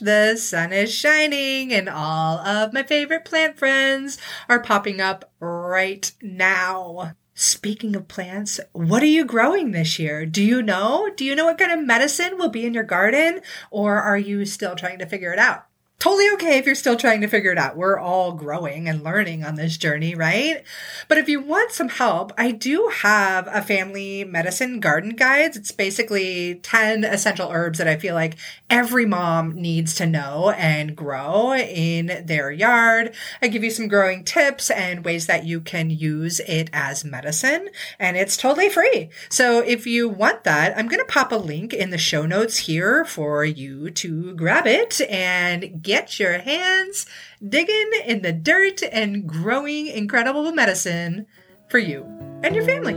the sun is shining and all of my favorite plant friends are popping up right now. Speaking of plants, what are you growing this year? Do you know? Do you know what kind of medicine will be in your garden? Or are you still trying to figure it out? Totally okay if you're still trying to figure it out. We're all growing and learning on this journey, right? But if you want some help, I do have a family medicine garden guides. It's basically 10 essential herbs that I feel like every mom needs to know and grow in their yard. I give you some growing tips and ways that you can use it as medicine, and it's totally free. So if you want that, I'm going to pop a link in the show notes here for you to grab it and get your hands digging in the dirt and growing incredible medicine for you and your family.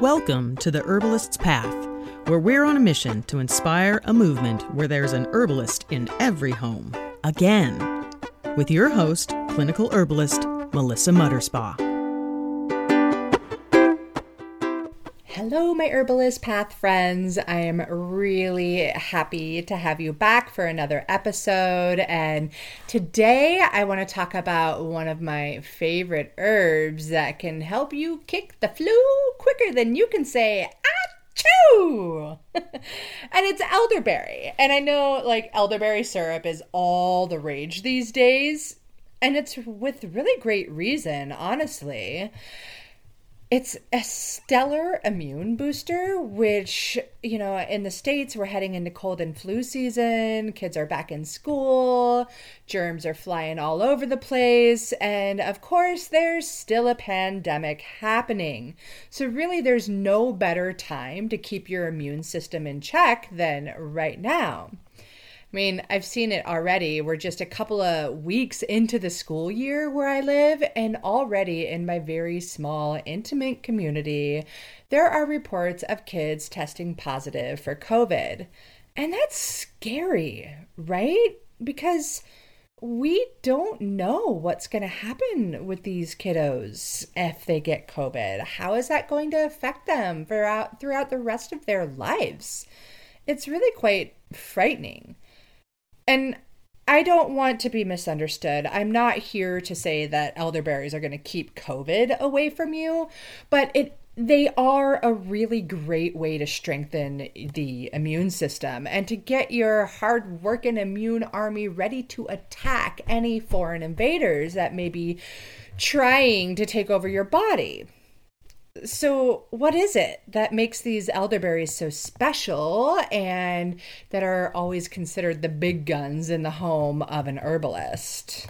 Welcome to the Herbalist's Path where we're on a mission to inspire a movement where there's an herbalist in every home. Again, with your host, clinical herbalist Melissa Mutterspaugh. Hello, my herbalist path friends. I am really happy to have you back for another episode. And today I want to talk about one of my favorite herbs that can help you kick the flu quicker than you can say, ah, Choo! and it's elderberry. And I know like elderberry syrup is all the rage these days. And it's with really great reason, honestly. It's a stellar immune booster, which, you know, in the States, we're heading into cold and flu season. Kids are back in school. Germs are flying all over the place. And of course, there's still a pandemic happening. So, really, there's no better time to keep your immune system in check than right now. I mean, I've seen it already. We're just a couple of weeks into the school year where I live, and already in my very small, intimate community, there are reports of kids testing positive for COVID. And that's scary, right? Because we don't know what's going to happen with these kiddos if they get COVID. How is that going to affect them throughout throughout the rest of their lives? It's really quite frightening. And I don't want to be misunderstood. I'm not here to say that elderberries are going to keep COVID away from you, but it they are a really great way to strengthen the immune system and to get your hard working immune army ready to attack any foreign invaders that may be trying to take over your body so what is it that makes these elderberries so special and that are always considered the big guns in the home of an herbalist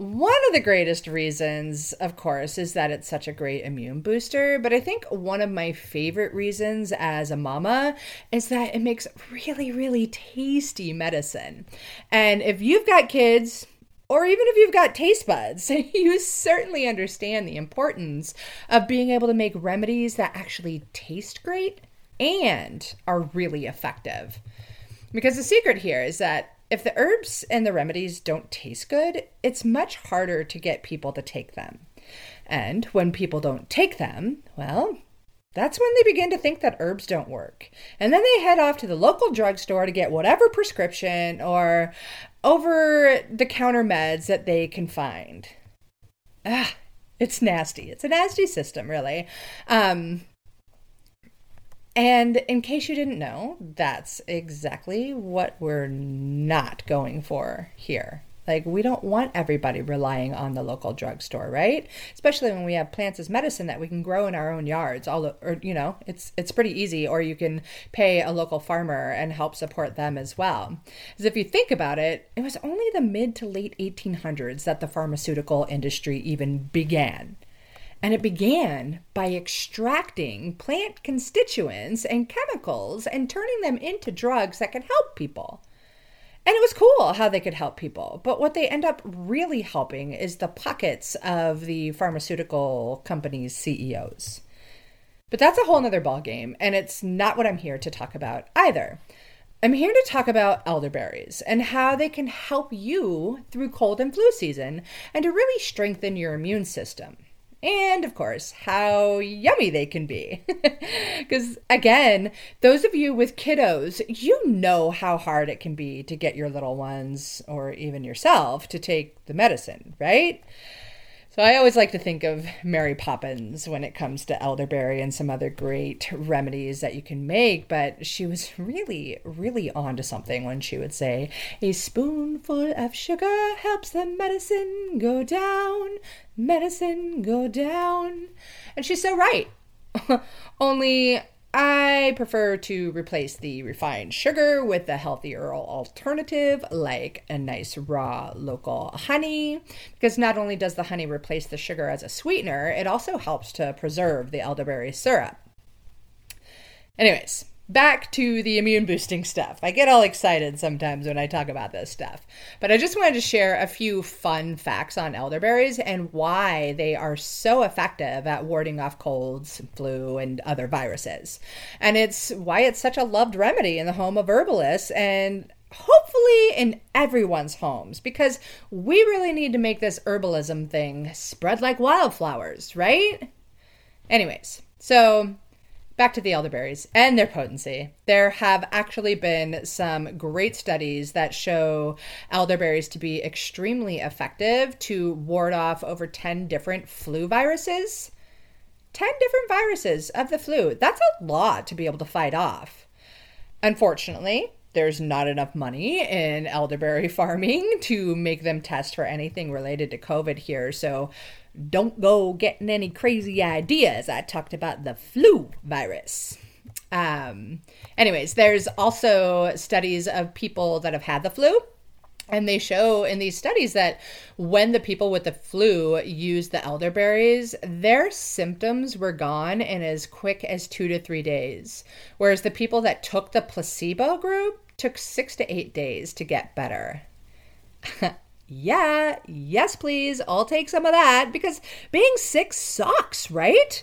one of the greatest reasons, of course, is that it's such a great immune booster. But I think one of my favorite reasons as a mama is that it makes really, really tasty medicine. And if you've got kids, or even if you've got taste buds, you certainly understand the importance of being able to make remedies that actually taste great and are really effective. Because the secret here is that if the herbs and the remedies don't taste good, it's much harder to get people to take them. And when people don't take them, well, that's when they begin to think that herbs don't work. And then they head off to the local drugstore to get whatever prescription or over the counter meds that they can find. Ah, it's nasty. It's a nasty system, really. Um, and in case you didn't know, that's exactly what we're not going for here. Like, we don't want everybody relying on the local drugstore, right? Especially when we have plants as medicine that we can grow in our own yards. All or you know, it's it's pretty easy. Or you can pay a local farmer and help support them as well. Because if you think about it, it was only the mid to late 1800s that the pharmaceutical industry even began. And it began by extracting plant constituents and chemicals and turning them into drugs that can help people. And it was cool how they could help people. But what they end up really helping is the pockets of the pharmaceutical companies' CEOs. But that's a whole nother ballgame, and it's not what I'm here to talk about either. I'm here to talk about elderberries and how they can help you through cold and flu season and to really strengthen your immune system. And of course, how yummy they can be. Because again, those of you with kiddos, you know how hard it can be to get your little ones or even yourself to take the medicine, right? So I always like to think of Mary Poppins when it comes to elderberry and some other great remedies that you can make, but she was really, really on to something when she would say, A spoonful of sugar helps the medicine go down, medicine go down. And she's so right. Only I prefer to replace the refined sugar with a healthier alternative like a nice raw local honey because not only does the honey replace the sugar as a sweetener, it also helps to preserve the elderberry syrup. Anyways, back to the immune boosting stuff. I get all excited sometimes when I talk about this stuff, but I just wanted to share a few fun facts on elderberries and why they are so effective at warding off colds, flu, and other viruses. And it's why it's such a loved remedy in the home of herbalists and hopefully in everyone's homes because we really need to make this herbalism thing spread like wildflowers, right? Anyways, so back to the elderberries and their potency. There have actually been some great studies that show elderberries to be extremely effective to ward off over 10 different flu viruses. 10 different viruses of the flu. That's a lot to be able to fight off. Unfortunately, there's not enough money in elderberry farming to make them test for anything related to COVID here. So don't go getting any crazy ideas. I talked about the flu virus. Um, anyways, there's also studies of people that have had the flu. And they show in these studies that when the people with the flu used the elderberries, their symptoms were gone in as quick as two to three days. Whereas the people that took the placebo group took six to eight days to get better. yeah, yes, please. I'll take some of that because being sick sucks, right?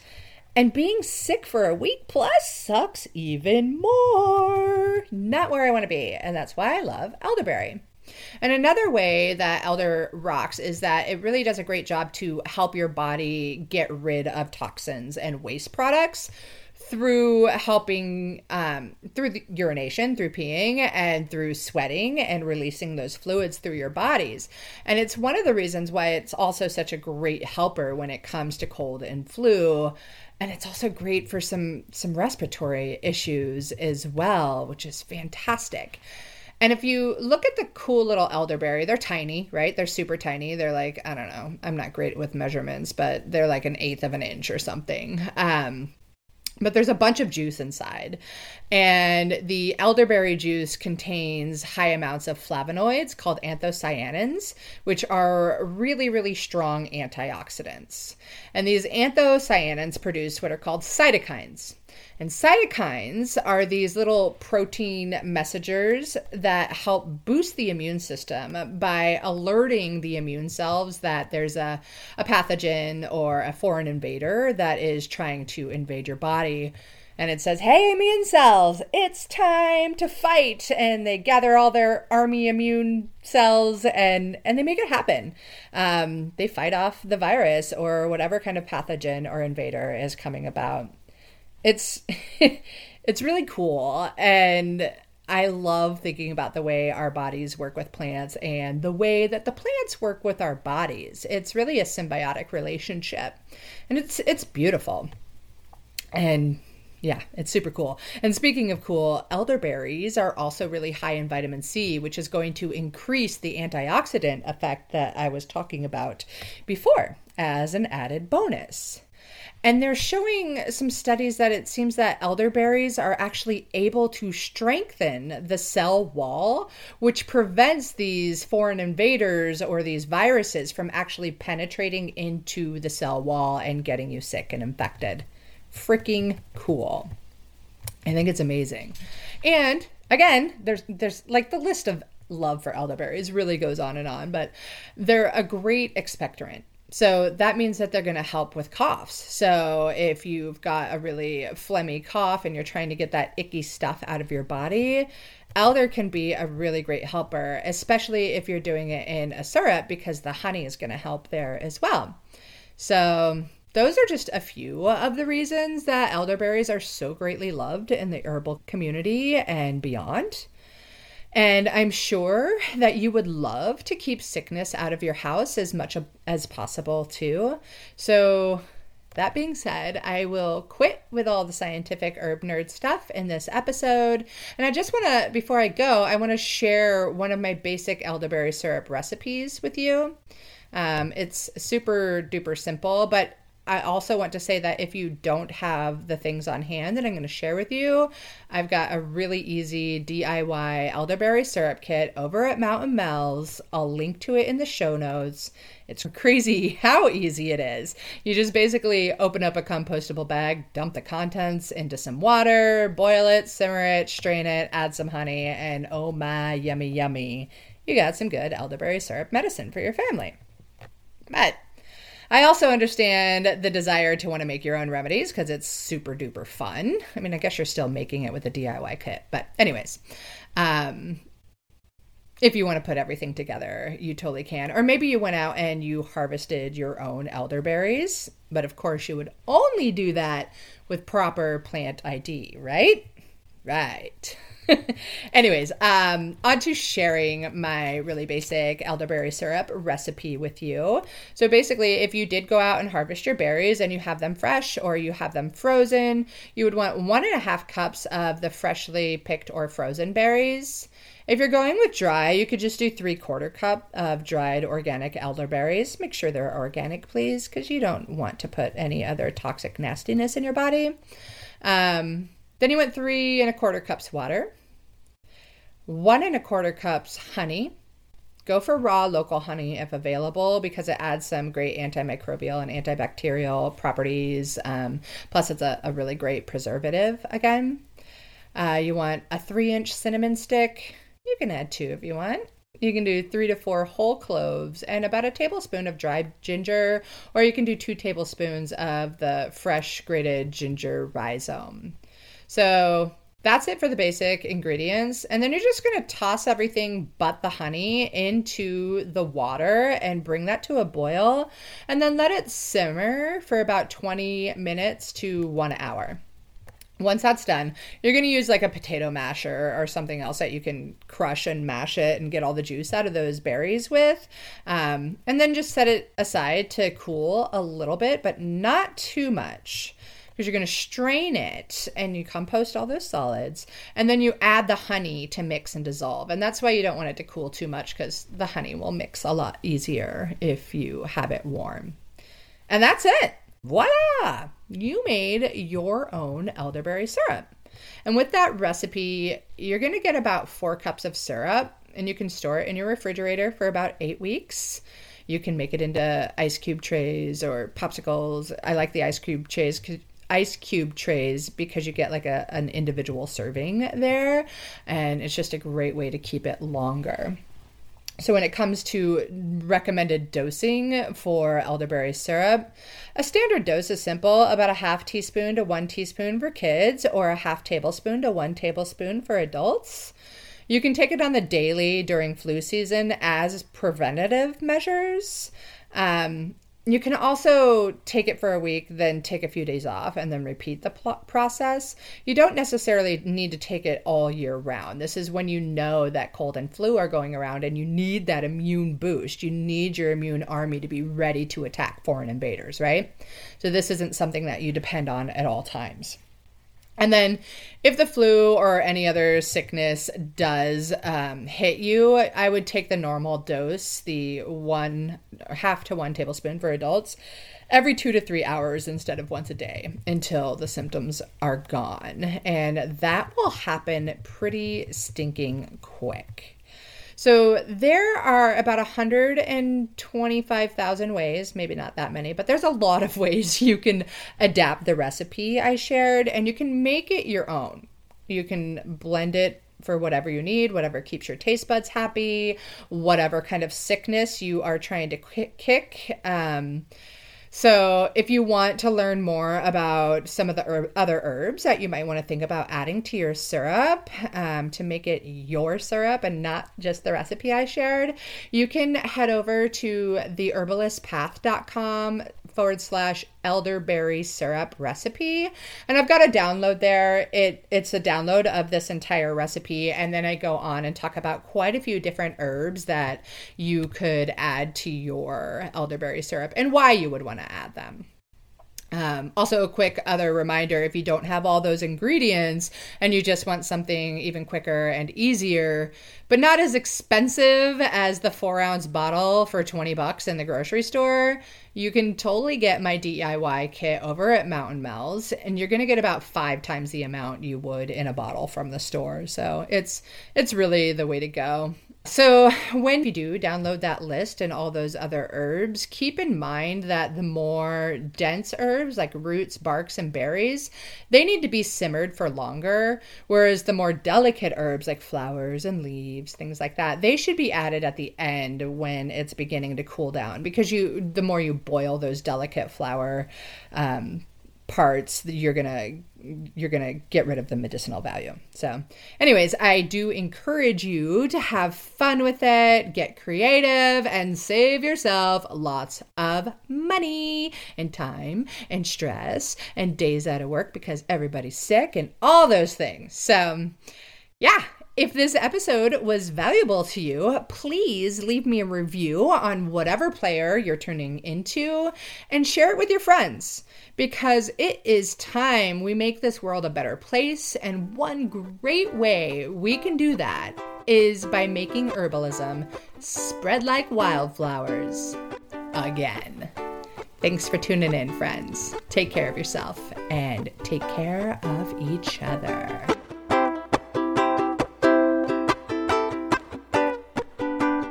And being sick for a week plus sucks even more. Not where I want to be. And that's why I love elderberry. And another way that elder rocks is that it really does a great job to help your body get rid of toxins and waste products through helping um, through urination, through peeing, and through sweating and releasing those fluids through your bodies. And it's one of the reasons why it's also such a great helper when it comes to cold and flu. And it's also great for some some respiratory issues as well, which is fantastic. And if you look at the cool little elderberry, they're tiny, right? They're super tiny. They're like, I don't know, I'm not great with measurements, but they're like an eighth of an inch or something. Um, but there's a bunch of juice inside. And the elderberry juice contains high amounts of flavonoids called anthocyanins, which are really, really strong antioxidants. And these anthocyanins produce what are called cytokines. And cytokines are these little protein messengers that help boost the immune system by alerting the immune cells that there's a, a pathogen or a foreign invader that is trying to invade your body. And it says, Hey, immune cells, it's time to fight. And they gather all their army immune cells and, and they make it happen. Um, they fight off the virus or whatever kind of pathogen or invader is coming about it's it's really cool and I love thinking about the way our bodies work with plants and the way that the plants work with our bodies. It's really a symbiotic relationship. And it's it's beautiful. And yeah, it's super cool. And speaking of cool, elderberries are also really high in vitamin C, which is going to increase the antioxidant effect that I was talking about before as an added bonus. And they're showing some studies that it seems that elderberries are actually able to strengthen the cell wall, which prevents these foreign invaders or these viruses from actually penetrating into the cell wall and getting you sick and infected. Freaking cool. I think it's amazing. And again, there's there's like the list of love for elderberries really goes on and on, but they're a great expectorant So that means that they're going to help with coughs. So if you've got a really phlegmy cough and you're trying to get that icky stuff out of your body, elder can be a really great helper, especially if you're doing it in a syrup because the honey is going to help there as well. So those are just a few of the reasons that elderberries are so greatly loved in the herbal community and beyond. And I'm sure that you would love to keep sickness out of your house as much as possible, too. So, that being said, I will quit with all the scientific herb nerd stuff in this episode. And I just want to, before I go, I want to share one of my basic elderberry syrup recipes with you. Um, it's super duper simple, but I also want to say that if you don't have the things on hand that I'm going to share with you, I've got a really easy DIY elderberry syrup kit over at Mountain Mel's. I'll link to it in the show notes. It's crazy how easy it is. You just basically open up a compostable bag, dump the contents into some water, boil it, simmer it, strain it, add some honey, and oh my, yummy, yummy. You got some good elderberry syrup medicine for your family. But I also understand the desire to want to make your own remedies because it's super duper fun. I mean, I guess you're still making it with a DIY kit, but anyways, um, if you want to put everything together, you totally can. Or maybe you went out and you harvested your own elderberries, but of course, you would only do that with proper plant ID, right? Right. Anyways, um, on to sharing my really basic elderberry syrup recipe with you. So basically, if you did go out and harvest your berries and you have them fresh or you have them frozen, you would want one and a half cups of the freshly picked or frozen berries. If you're going with dry, you could just do three quarter cup of dried organic elderberries. Make sure they're organic, please, because you don't want to put any other toxic nastiness in your body. Um, then you want three and a quarter cups water one and a quarter cups honey. Go for raw local honey if available because it adds some great antimicrobial and antibacterial properties. Um, plus, it's a, a, really great preservative again. Uh, you want a three inch cinnamon stick. You can add two if you want. You can do three to four whole cloves and about a tablespoon of dried ginger, or you can do two tablespoons of the fresh grated ginger rhizome. So that's it for the basic ingredients. And then you're just going to toss everything but the honey into the water and bring that to a boil. And then let it simmer for about 20 minutes to one hour. Once that's done, you're going to use like a potato masher or something else that you can crush and mash it and get all the juice out of those berries with. Um, and then just set it aside to cool a little bit, but not too much because you're going to strain it and you compost all those solids and then you add the honey to mix and dissolve. And that's why you don't want it to cool too much because the honey will mix a lot easier if you have it warm. And that's it. Voila! You made your own elderberry syrup. And with that recipe you're going to get about four cups of syrup and you can store it in your refrigerator for about eight weeks. You can make it into ice cube trays or popsicles. I like the ice cube trays ice cube trays because you get like a, an individual serving there and it's just a great way to keep it longer. So when it comes to recommended dosing for elderberry syrup a standard dose is simple about a half teaspoon to one teaspoon for kids or a half tablespoon to one tablespoon for adults. You can take it on the daily during flu season as preventative measures. Um, you can also take it for a week, then take a few days off, and then repeat the pl- process. You don't necessarily need to take it all year round. This is when you know that cold and flu are going around and you need that immune boost. You need your immune army to be ready to attack foreign invaders, right? So, this isn't something that you depend on at all times. And then, if the flu or any other sickness does um, hit you, I would take the normal dose, the one half to one tablespoon for adults, every two to three hours instead of once a day until the symptoms are gone. And that will happen pretty stinking quick. So there are about 125,000 ways, maybe not that many, but there's a lot of ways you can adapt the recipe I shared and you can make it your own. You can blend it for whatever you need, whatever keeps your taste buds happy, whatever kind of sickness you are trying to kick. Um, so, if you want to learn more about some of the herb, other herbs that you might want to think about adding to your syrup um, to make it your syrup and not just the recipe I shared, you can head over to theherbalistpath.com forward slash elderberry syrup recipe. And I've got a download there. It it's a download of this entire recipe. And then I go on and talk about quite a few different herbs that you could add to your elderberry syrup and why you would want to add them. Um, also, a quick other reminder if you don't have all those ingredients and you just want something even quicker and easier, but not as expensive as the four ounce bottle for 20 bucks in the grocery store, you can totally get my DIY kit over at Mountain Mel's, and you're going to get about five times the amount you would in a bottle from the store. So it's it's really the way to go. So, when you do download that list and all those other herbs, keep in mind that the more dense herbs like roots, barks, and berries, they need to be simmered for longer, whereas the more delicate herbs like flowers and leaves, things like that, they should be added at the end when it's beginning to cool down because you the more you boil those delicate flower um, parts that you're gonna you're gonna get rid of the medicinal value. So anyways i do encourage you to have fun with it get creative and save yourself lots of money and time and stress and days out of work because everybody's sick and all those things. So yeah if this episode was valuable to you, please leave me a review on whatever player you're turning into and share it with your friends because it is time we make this world a better place. And one great way we can do that is by making herbalism spread like wildflowers again. Thanks for tuning in, friends. Take care of yourself and take care of each other.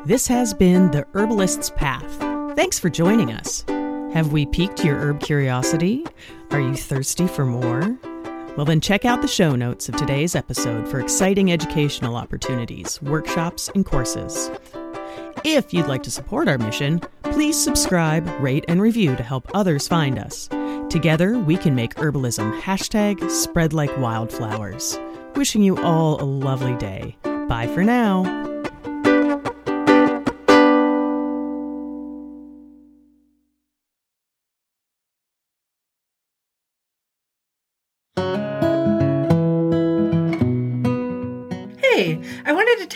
This has been The Herbalist's Path. Thanks for joining us. Have we piqued your herb curiosity? Are you thirsty for more? Well, then check out the show notes of today's episode for exciting educational opportunities, workshops, and courses. If you'd like to support our mission, please subscribe, rate, and review to help others find us. Together, we can make herbalism hashtag spread like wildflowers. Wishing you all a lovely day. Bye for now.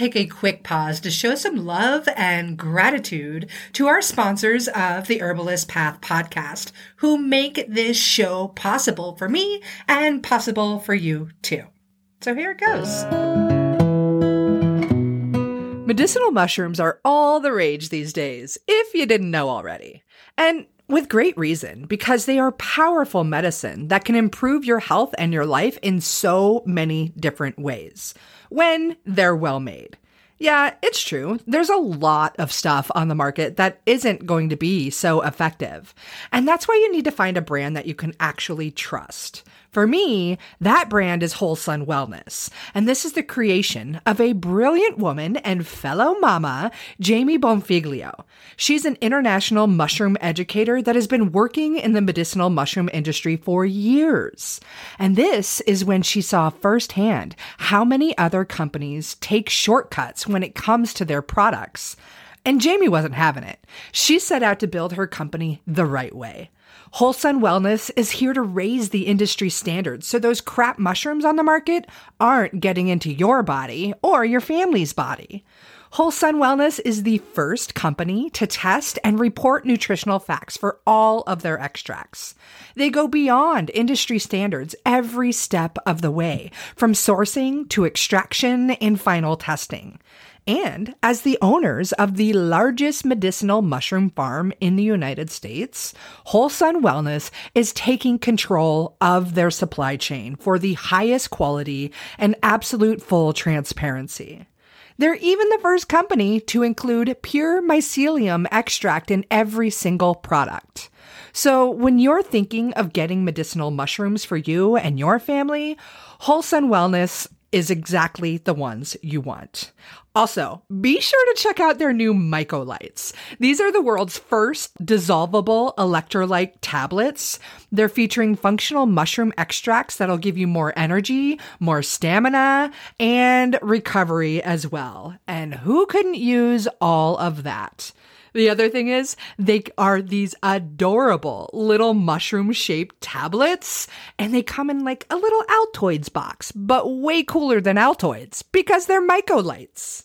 Take a quick pause to show some love and gratitude to our sponsors of the Herbalist Path podcast, who make this show possible for me and possible for you too. So here it goes. Medicinal mushrooms are all the rage these days, if you didn't know already. And with great reason, because they are powerful medicine that can improve your health and your life in so many different ways when they're well made. Yeah, it's true. There's a lot of stuff on the market that isn't going to be so effective. And that's why you need to find a brand that you can actually trust. For me, that brand is Whole Sun Wellness, and this is the creation of a brilliant woman and fellow mama, Jamie Bonfiglio. She's an international mushroom educator that has been working in the medicinal mushroom industry for years. And this is when she saw firsthand how many other companies take shortcuts when it comes to their products. And Jamie wasn't having it. She set out to build her company the right way. Whole Sun Wellness is here to raise the industry standards so those crap mushrooms on the market aren't getting into your body or your family's body. Whole Sun Wellness is the first company to test and report nutritional facts for all of their extracts. They go beyond industry standards every step of the way, from sourcing to extraction and final testing and as the owners of the largest medicinal mushroom farm in the United States, Whole Sun Wellness is taking control of their supply chain for the highest quality and absolute full transparency. They're even the first company to include pure mycelium extract in every single product. So, when you're thinking of getting medicinal mushrooms for you and your family, Whole Sun Wellness is exactly the ones you want. Also, be sure to check out their new Mycolites. These are the world's first dissolvable electrolyte tablets. They're featuring functional mushroom extracts that'll give you more energy, more stamina, and recovery as well. And who couldn't use all of that? The other thing is, they are these adorable little mushroom shaped tablets, and they come in like a little Altoids box, but way cooler than Altoids because they're Mycolites.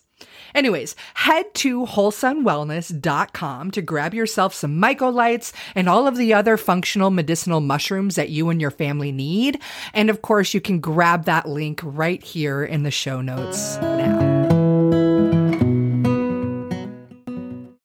Anyways, head to wholesunwellness.com to grab yourself some mycolites and all of the other functional medicinal mushrooms that you and your family need. And of course, you can grab that link right here in the show notes now.